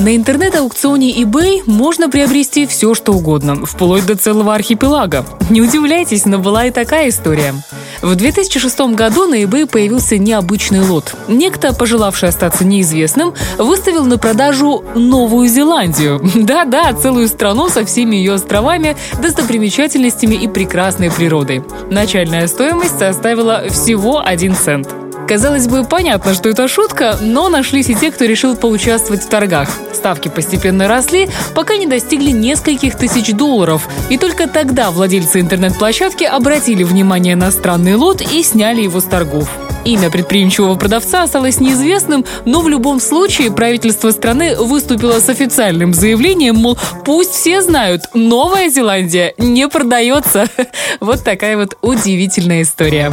На интернет-аукционе eBay можно приобрести все, что угодно, вплоть до целого архипелага. Не удивляйтесь, но была и такая история. В 2006 году на eBay появился необычный лот. Некто, пожелавший остаться неизвестным, выставил на продажу Новую Зеландию. Да-да, целую страну со всеми ее островами, достопримечательностями и прекрасной природой. Начальная стоимость составила всего 1 цент. Казалось бы, понятно, что это шутка, но нашлись и те, кто решил поучаствовать в торгах. Ставки постепенно росли, пока не достигли нескольких тысяч долларов. И только тогда владельцы интернет-площадки обратили внимание на странный лот и сняли его с торгов. Имя предприимчивого продавца осталось неизвестным, но в любом случае правительство страны выступило с официальным заявлением, мол, пусть все знают, Новая Зеландия не продается. Вот такая вот удивительная история.